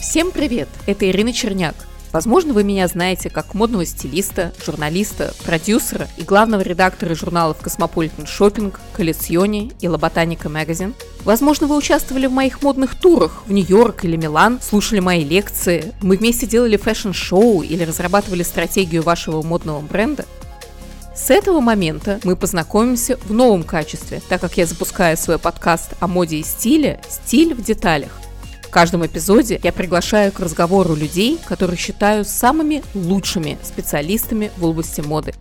Всем привет! Это Ирина Черняк. Возможно, вы меня знаете как модного стилиста, журналиста, продюсера и главного редактора журналов Cosmopolitan Shopping, Collezioni и Botanica Magazine. Возможно, вы участвовали в моих модных турах в Нью-Йорк или Милан, слушали мои лекции, мы вместе делали фэшн-шоу или разрабатывали стратегию вашего модного бренда. С этого момента мы познакомимся в новом качестве, так как я запускаю свой подкаст о моде и стиле «Стиль в деталях», в каждом эпизоде я приглашаю к разговору людей, которые считаю самыми лучшими специалистами в области моды.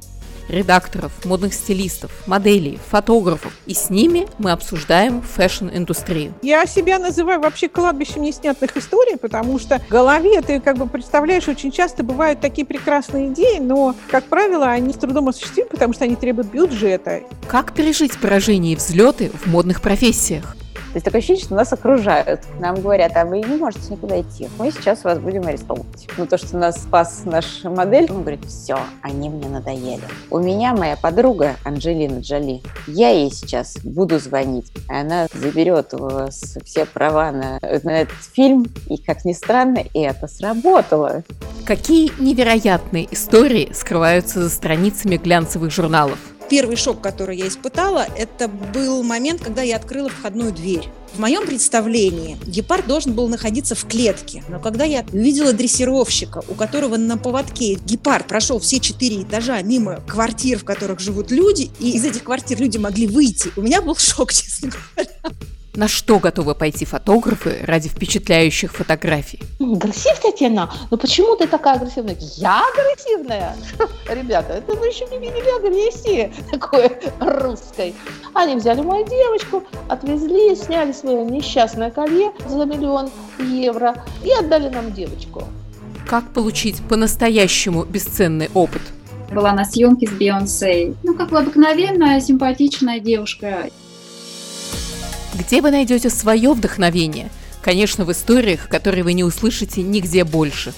Редакторов, модных стилистов, моделей, фотографов. И с ними мы обсуждаем фэшн-индустрию. Я себя называю вообще кладбищем неснятных историй, потому что в голове ты как бы представляешь, очень часто бывают такие прекрасные идеи, но, как правило, они с трудом осуществимы, потому что они требуют бюджета. Как пережить поражение и взлеты в модных профессиях? То есть такое ощущение, что нас окружают. Нам говорят, а вы не можете никуда идти. Мы сейчас вас будем арестовывать. Но то, что нас спас наш модель, он говорит, все, они мне надоели. У меня моя подруга Анджелина Джоли. Я ей сейчас буду звонить. Она заберет у вас все права на, на этот фильм. И, как ни странно, это сработало. Какие невероятные истории скрываются за страницами глянцевых журналов? Первый шок, который я испытала, это был момент, когда я открыла входную дверь. В моем представлении гепард должен был находиться в клетке. Но когда я увидела дрессировщика, у которого на поводке гепард прошел все четыре этажа мимо квартир, в которых живут люди, и из этих квартир люди могли выйти, у меня был шок, честно говоря. На что готовы пойти фотографы ради впечатляющих фотографий? Агрессивная тема? Но почему ты такая агрессивная? Я агрессивная? Ребята, это вы еще не видели агрессии такой русской. Они взяли мою девочку, отвезли, сняли свое несчастное колье за миллион евро и отдали нам девочку. Как получить по-настоящему бесценный опыт? Была на съемке с Бейонсе. Ну, как бы обыкновенная, симпатичная девушка. Где вы найдете свое вдохновение? Конечно, в историях, которые вы не услышите нигде больше.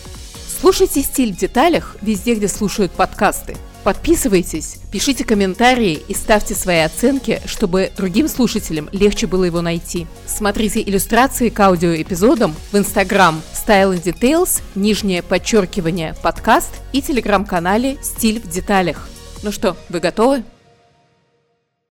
Слушайте «Стиль в деталях» везде, где слушают подкасты. Подписывайтесь, пишите комментарии и ставьте свои оценки, чтобы другим слушателям легче было его найти. Смотрите иллюстрации к аудиоэпизодам в Instagram Style and Details, нижнее подчеркивание подкаст и телеграм-канале «Стиль в деталях». Ну что, вы готовы?